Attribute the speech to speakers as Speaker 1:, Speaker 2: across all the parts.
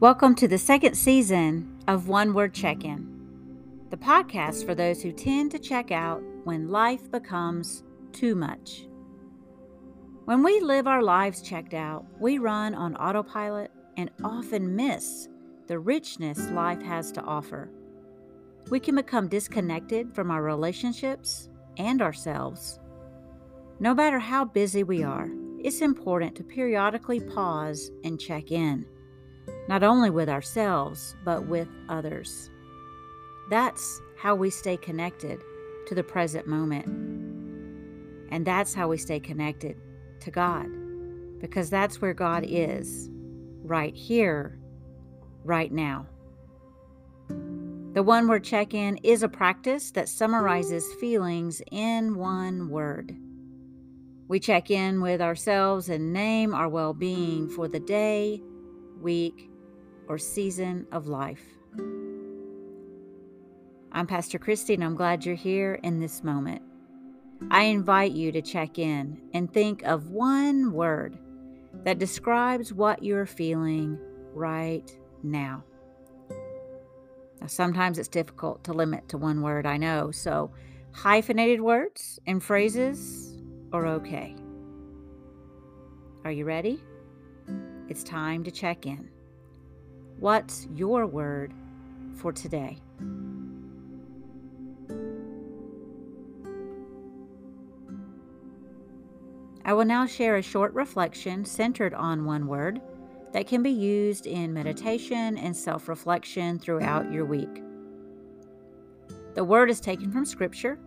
Speaker 1: Welcome to the second season of One Word Check In, the podcast for those who tend to check out when life becomes too much. When we live our lives checked out, we run on autopilot and often miss the richness life has to offer. We can become disconnected from our relationships and ourselves. No matter how busy we are, it's important to periodically pause and check in, not only with ourselves, but with others. That's how we stay connected to the present moment. And that's how we stay connected to God, because that's where God is, right here, right now. The one word check in is a practice that summarizes feelings in one word. We check in with ourselves and name our well being for the day, week, or season of life. I'm Pastor Christy, and I'm glad you're here in this moment. I invite you to check in and think of one word that describes what you're feeling right now. Now, sometimes it's difficult to limit to one word, I know, so hyphenated words and phrases are okay. Are you ready? It's time to check in. What's your word for today? I will now share a short reflection centered on one word that can be used in meditation and self reflection throughout your week. The word is taken from Scripture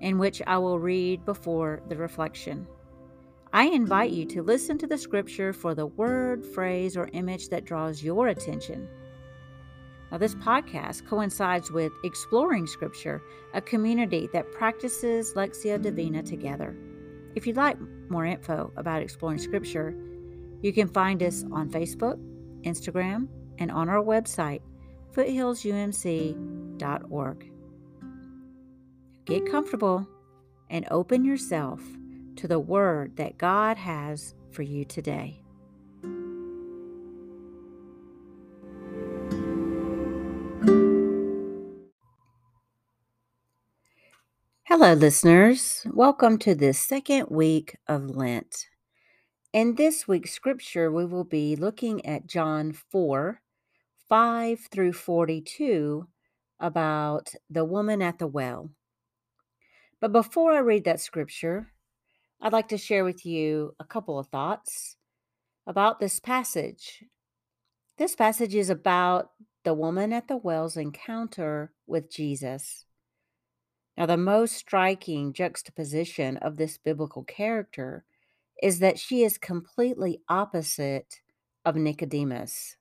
Speaker 1: in which I will read before the reflection. I invite you to listen to the scripture for the word, phrase, or image that draws your attention. Now, this podcast coincides with Exploring Scripture, a community that practices Lectio Divina together. If you'd like more info about Exploring Scripture, you can find us on Facebook, Instagram, and on our website, foothillsumc.org. Get comfortable and open yourself to the word that God has for you today. Hello, listeners. Welcome to this second week of Lent. In this week's scripture, we will be looking at John 4 5 through 42 about the woman at the well. But before I read that scripture, I'd like to share with you a couple of thoughts about this passage. This passage is about the woman at the well's encounter with Jesus. Now, the most striking juxtaposition of this biblical character is that she is completely opposite of Nicodemus.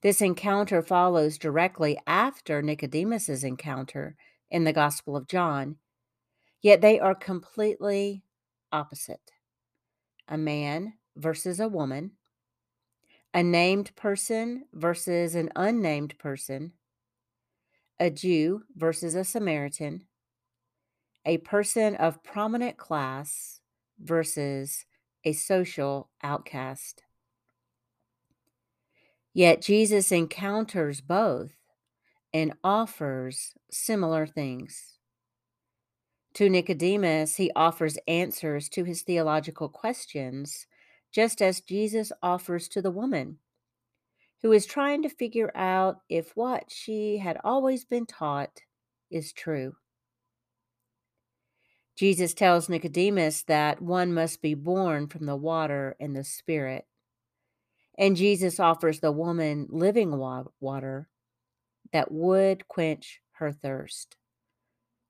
Speaker 1: This encounter follows directly after Nicodemus's encounter in the Gospel of John, yet they are completely opposite. A man versus a woman, a named person versus an unnamed person, a Jew versus a Samaritan, a person of prominent class versus a social outcast. Yet Jesus encounters both and offers similar things. To Nicodemus, he offers answers to his theological questions, just as Jesus offers to the woman, who is trying to figure out if what she had always been taught is true. Jesus tells Nicodemus that one must be born from the water and the Spirit. And Jesus offers the woman living water that would quench her thirst.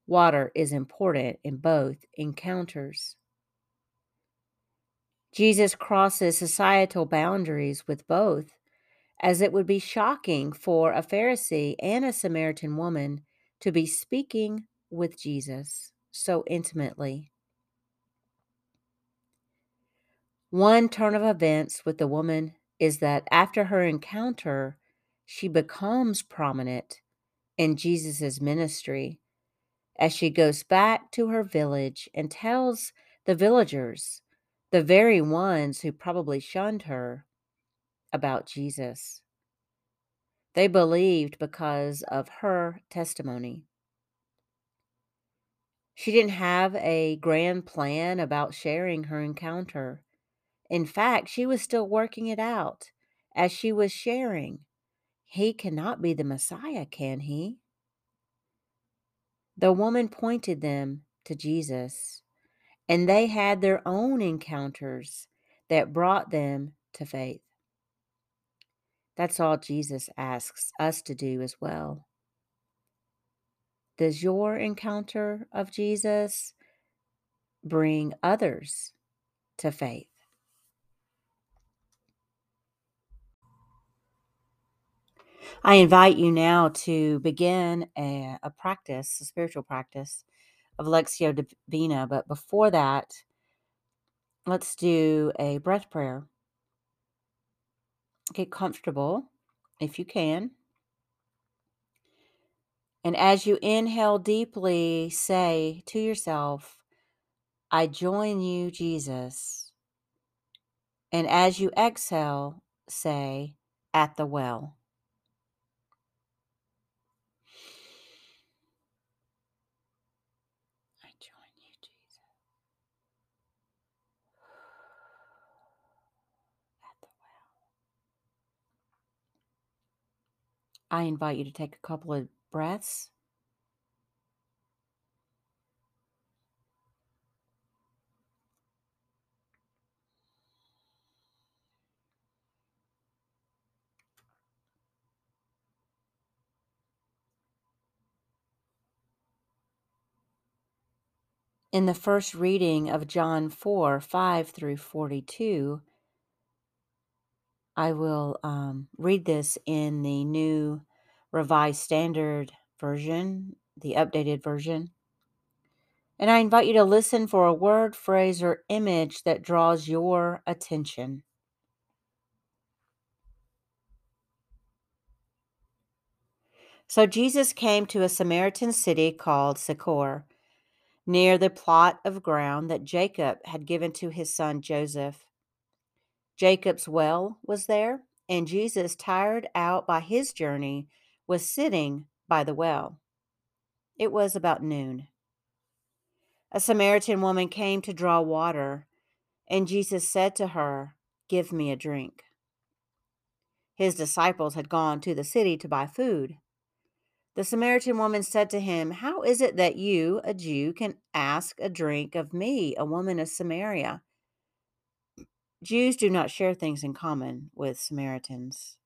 Speaker 1: Water is important in both encounters. Jesus crosses societal boundaries with both, as it would be shocking for a Pharisee and a Samaritan woman to be speaking with Jesus so intimately. One turn of events with the woman is that after her encounter, she becomes prominent in Jesus' ministry as she goes back to her village and tells the villagers, the very ones who probably shunned her, about Jesus. They believed because of her testimony. She didn't have a grand plan about sharing her encounter. In fact, she was still working it out as she was sharing. He cannot be the Messiah, can he? The woman pointed them to Jesus, and they had their own encounters that brought them to faith. That's all Jesus asks us to do as well. Does your encounter of Jesus bring others to faith? I invite you now to begin a, a practice, a spiritual practice of Lectio Divina. But before that, let's do a breath prayer. Get comfortable if you can. And as you inhale deeply, say to yourself, I join you, Jesus. And as you exhale, say, at the well. I join you, Jesus. At the well. I invite you to take a couple of breaths. In the first reading of John 4 5 through 42, I will um, read this in the new Revised Standard Version, the updated version. And I invite you to listen for a word, phrase, or image that draws your attention. So Jesus came to a Samaritan city called Sychar, near the plot of ground that Jacob had given to his son Joseph. Jacob's well was there, and Jesus, tired out by his journey, was sitting by the well. It was about noon. A Samaritan woman came to draw water, and Jesus said to her, Give me a drink. His disciples had gone to the city to buy food. The Samaritan woman said to him, How is it that you, a Jew, can ask a drink of me, a woman of Samaria? Jews do not share things in common with Samaritans.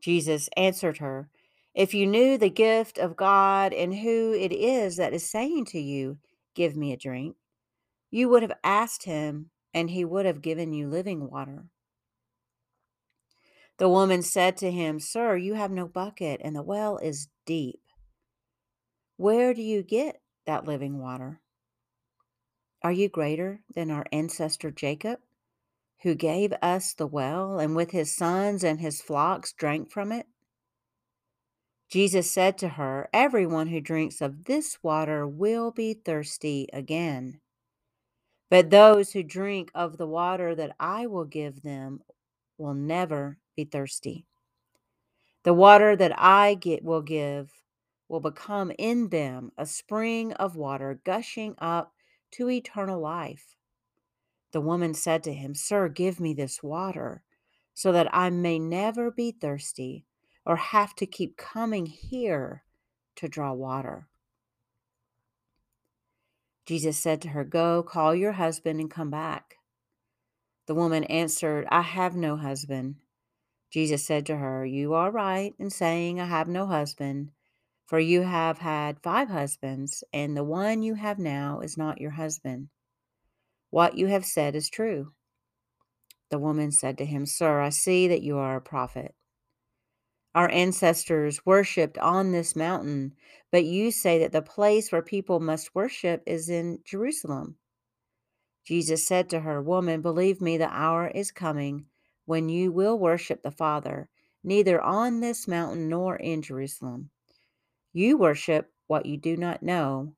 Speaker 1: Jesus answered her, If you knew the gift of God and who it is that is saying to you, Give me a drink, you would have asked him, and he would have given you living water. The woman said to him, Sir, you have no bucket, and the well is deep. Where do you get that living water? Are you greater than our ancestor Jacob, who gave us the well, and with his sons and his flocks drank from it? Jesus said to her, Everyone who drinks of this water will be thirsty again. But those who drink of the water that I will give them will never be thirsty. The water that I get will give will become in them a spring of water gushing up to eternal life. The woman said to him, Sir, give me this water so that I may never be thirsty or have to keep coming here to draw water. Jesus said to her, Go, call your husband and come back. The woman answered, I have no husband. Jesus said to her, You are right in saying, I have no husband, for you have had five husbands, and the one you have now is not your husband. What you have said is true. The woman said to him, Sir, I see that you are a prophet. Our ancestors worshipped on this mountain, but you say that the place where people must worship is in Jerusalem. Jesus said to her, Woman, believe me, the hour is coming when you will worship the Father, neither on this mountain nor in Jerusalem. You worship what you do not know.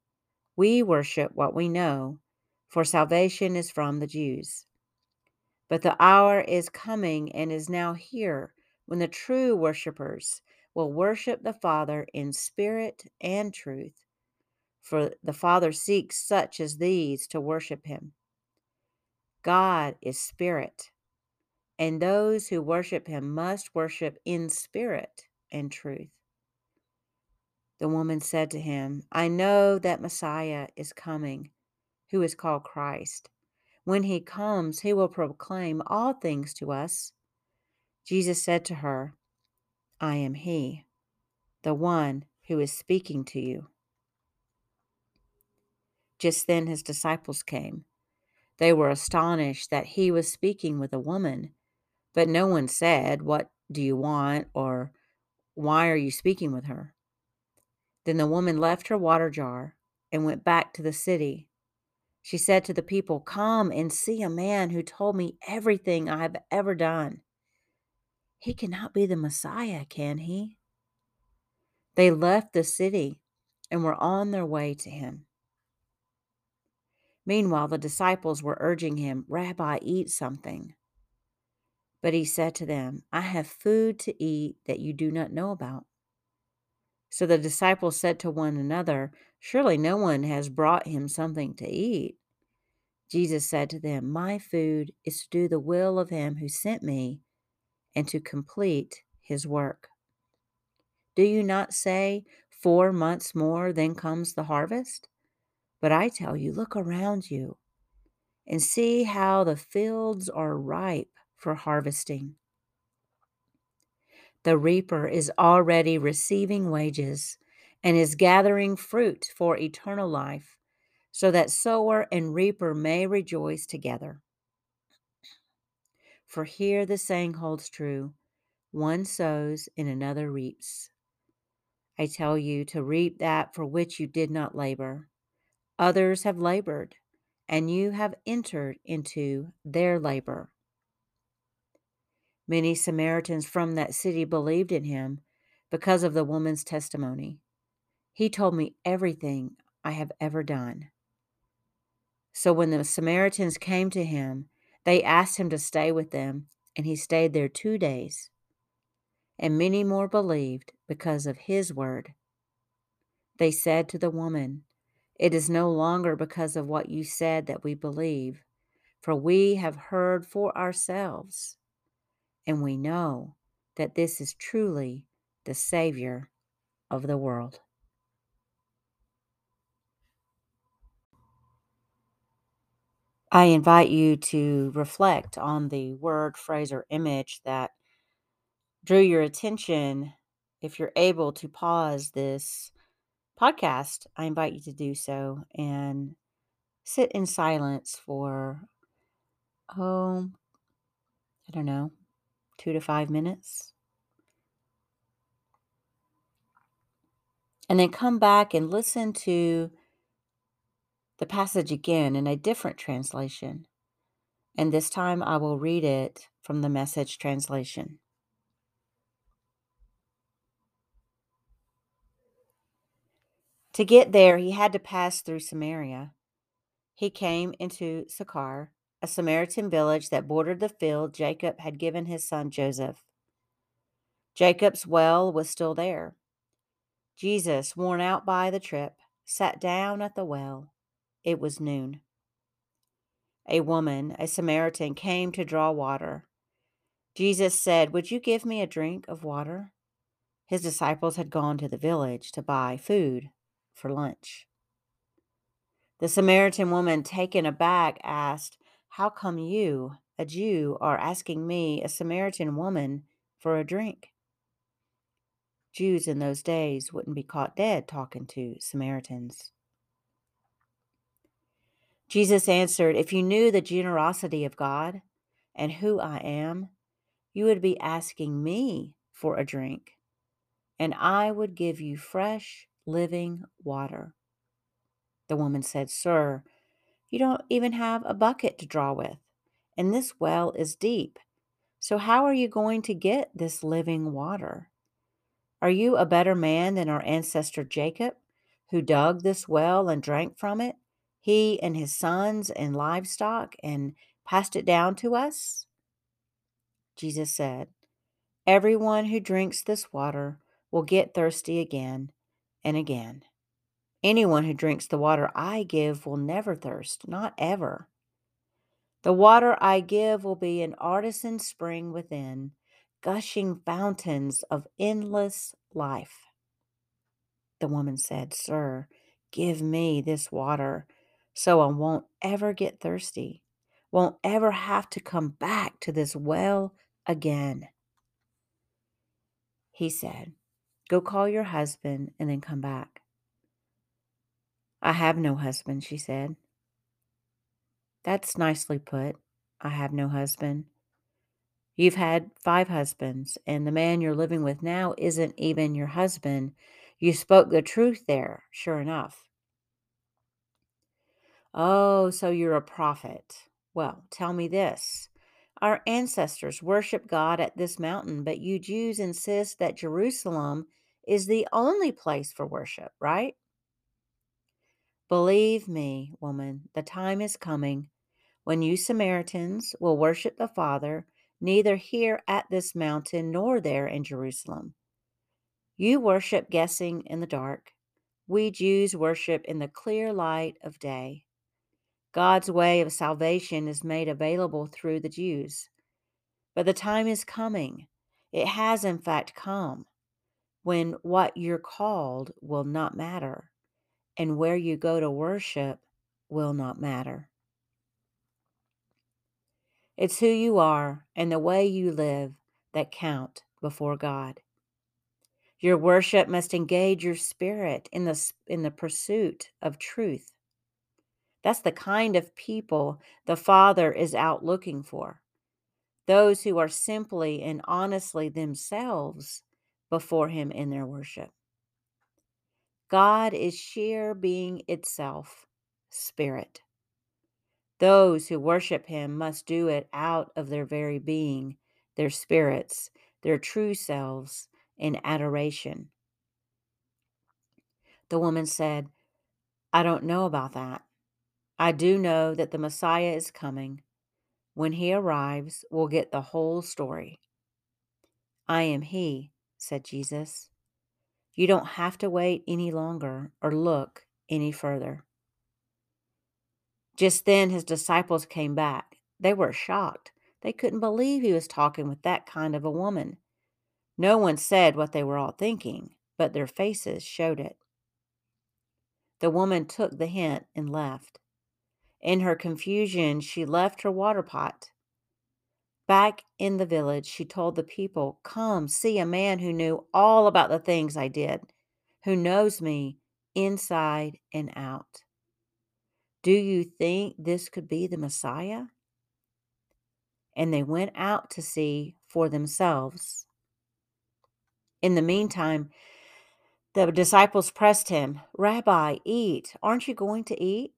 Speaker 1: We worship what we know, for salvation is from the Jews. But the hour is coming and is now here when the true worshippers will worship the Father in spirit and truth. For the Father seeks such as these to worship him. God is spirit, and those who worship him must worship in spirit and truth. The woman said to him, I know that Messiah is coming, who is called Christ. When he comes, he will proclaim all things to us. Jesus said to her, I am he, the one who is speaking to you. Just then his disciples came. They were astonished that he was speaking with a woman, but no one said, What do you want? or Why are you speaking with her? Then the woman left her water jar and went back to the city. She said to the people, Come and see a man who told me everything I have ever done. He cannot be the Messiah, can he? They left the city and were on their way to him. Meanwhile, the disciples were urging him, Rabbi, eat something. But he said to them, I have food to eat that you do not know about. So the disciples said to one another, Surely no one has brought him something to eat. Jesus said to them, My food is to do the will of him who sent me and to complete his work. Do you not say, Four months more, then comes the harvest? But I tell you, look around you and see how the fields are ripe for harvesting. The reaper is already receiving wages and is gathering fruit for eternal life, so that sower and reaper may rejoice together. For here the saying holds true one sows and another reaps. I tell you to reap that for which you did not labor. Others have labored, and you have entered into their labor. Many Samaritans from that city believed in him because of the woman's testimony. He told me everything I have ever done. So when the Samaritans came to him, they asked him to stay with them, and he stayed there two days. And many more believed because of his word. They said to the woman, it is no longer because of what you said that we believe, for we have heard for ourselves, and we know that this is truly the Savior of the world. I invite you to reflect on the word, phrase, or image that drew your attention. If you're able to pause this podcast, I invite you to do so and sit in silence for, oh, I don't know, two to five minutes. And then come back and listen to the passage again in a different translation. And this time I will read it from the message translation. To get there, he had to pass through Samaria. He came into Sychar, a Samaritan village that bordered the field Jacob had given his son Joseph. Jacob's well was still there. Jesus, worn out by the trip, sat down at the well. It was noon. A woman, a Samaritan, came to draw water. Jesus said, Would you give me a drink of water? His disciples had gone to the village to buy food for lunch. The Samaritan woman, taken aback, asked, How come you, a Jew, are asking me, a Samaritan woman, for a drink? Jews in those days wouldn't be caught dead talking to Samaritans. Jesus answered, If you knew the generosity of God and who I am, you would be asking me for a drink, and I would give you fresh living water. The woman said, Sir, you don't even have a bucket to draw with, and this well is deep. So, how are you going to get this living water? Are you a better man than our ancestor Jacob, who dug this well and drank from it, he and his sons and livestock, and passed it down to us? Jesus said, Everyone who drinks this water will get thirsty again and again. Anyone who drinks the water I give will never thirst, not ever. The water I give will be an artesian spring within, gushing fountains of endless life. The woman said, Sir, give me this water so I won't ever get thirsty, won't ever have to come back to this well again. He said, Go call your husband and then come back. I have no husband, she said. That's nicely put. I have no husband. You've had five husbands, and the man you're living with now isn't even your husband. You spoke the truth there, sure enough. Oh, so you're a prophet. Well, tell me this. Our ancestors worship God at this mountain, but you Jews insist that Jerusalem is the only place for worship, right? Believe me, woman, the time is coming when you Samaritans will worship the Father neither here at this mountain nor there in Jerusalem. You worship guessing in the dark. We Jews worship in the clear light of day. God's way of salvation is made available through the Jews. But the time is coming. It has, in fact, come when what you're called will not matter and where you go to worship will not matter. It's who you are and the way you live that count before God. Your worship must engage your spirit in the, in the pursuit of truth. That's the kind of people the Father is out looking for. Those who are simply and honestly themselves before Him in their worship. God is sheer being itself, spirit. Those who worship Him must do it out of their very being, their spirits, their true selves, in adoration. The woman said, I don't know about that. I do know that the Messiah is coming. When he arrives, we'll get the whole story. I am he, said Jesus. You don't have to wait any longer or look any further. Just then his disciples came back. They were shocked. They couldn't believe he was talking with that kind of a woman. No one said what they were all thinking, but their faces showed it. The woman took the hint and left. In her confusion, she left her water pot. Back in the village, she told the people, Come, see a man who knew all about the things I did, who knows me inside and out. Do you think this could be the Messiah? And they went out to see for themselves. In the meantime, the disciples pressed him, Rabbi, eat. Aren't you going to eat?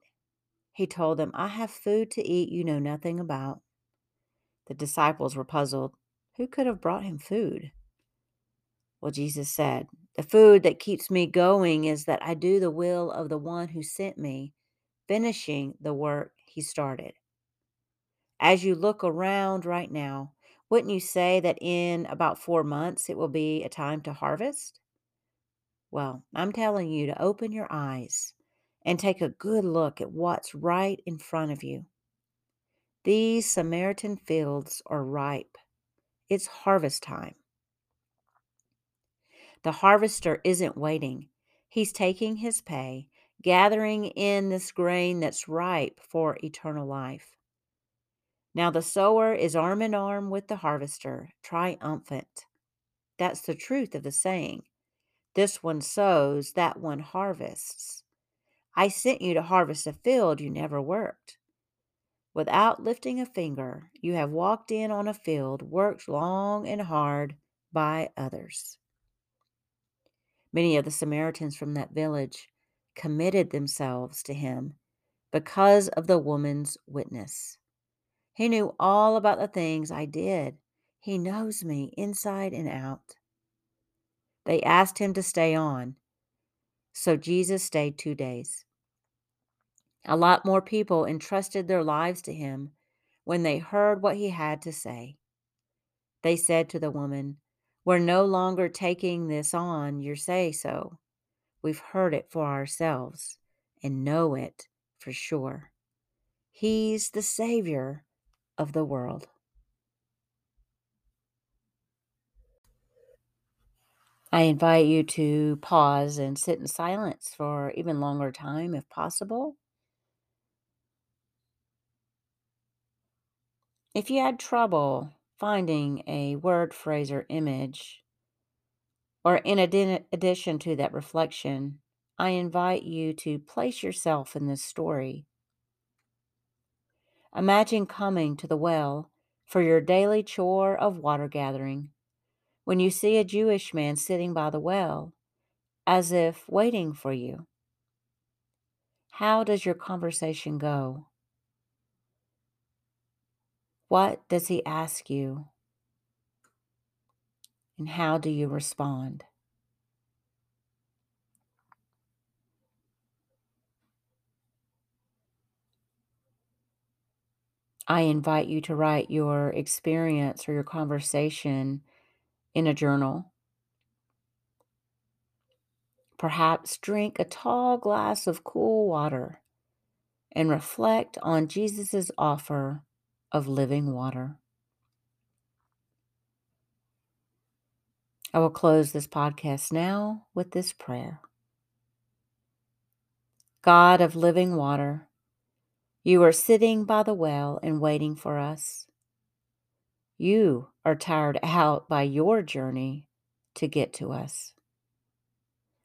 Speaker 1: He told them, I have food to eat you know nothing about. The disciples were puzzled. Who could have brought him food? Well, Jesus said, The food that keeps me going is that I do the will of the one who sent me, finishing the work he started. As you look around right now, wouldn't you say that in about four months it will be a time to harvest? Well, I'm telling you to open your eyes and take a good look at what's right in front of you. These Samaritan fields are ripe. It's harvest time. The harvester isn't waiting, he's taking his pay, gathering in this grain that's ripe for eternal life. Now the sower is arm in arm with the harvester, triumphant. That's the truth of the saying. This one sows, that one harvests. I sent you to harvest a field you never worked. Without lifting a finger, you have walked in on a field worked long and hard by others. Many of the Samaritans from that village committed themselves to him because of the woman's witness. He knew all about the things I did. He knows me inside and out. They asked him to stay on, so Jesus stayed two days. A lot more people entrusted their lives to him when they heard what he had to say. They said to the woman, We're no longer taking this on your say so. We've heard it for ourselves and know it for sure. He's the Savior of the world. I invite you to pause and sit in silence for even longer time if possible. If you had trouble finding a word, phrase, or image, or in addition to that reflection, I invite you to place yourself in this story. Imagine coming to the well for your daily chore of water gathering when you see a Jewish man sitting by the well, as if waiting for you? How does your conversation go? What does he ask you? And how do you respond? I invite you to write your experience or your conversation in a journal. Perhaps drink a tall glass of cool water and reflect on Jesus' offer of living water. I will close this podcast now with this prayer God of living water, you are sitting by the well and waiting for us. You are tired out by your journey to get to us.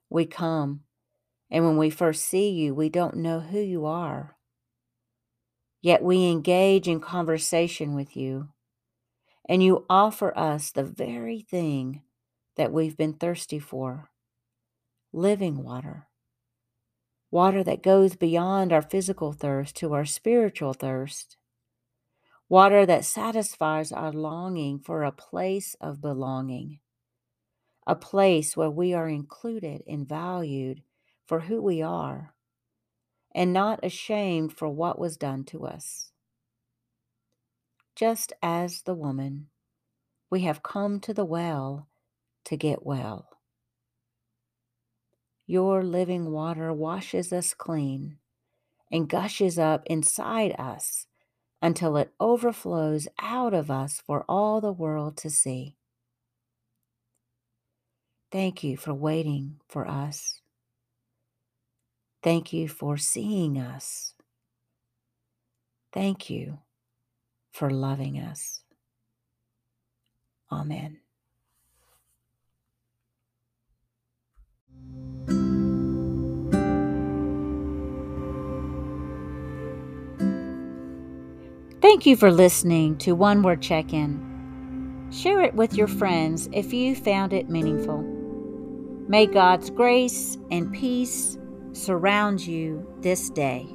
Speaker 1: We come, and when we first see you, we don't know who you are. Yet we engage in conversation with you, and you offer us the very thing that we've been thirsty for living water. Water that goes beyond our physical thirst to our spiritual thirst. Water that satisfies our longing for a place of belonging a place where we are included and valued for who we are and not ashamed for what was done to us. Just as the woman, we have come to the well to get well. Your living water washes us clean and gushes up inside us until it overflows out of us for all the world to see. Thank you for waiting for us. Thank you for seeing us. Thank you for loving us. Amen. Thank you for listening to One Word Check In. Share it with your friends if you found it meaningful. May God's grace and peace surround you this day.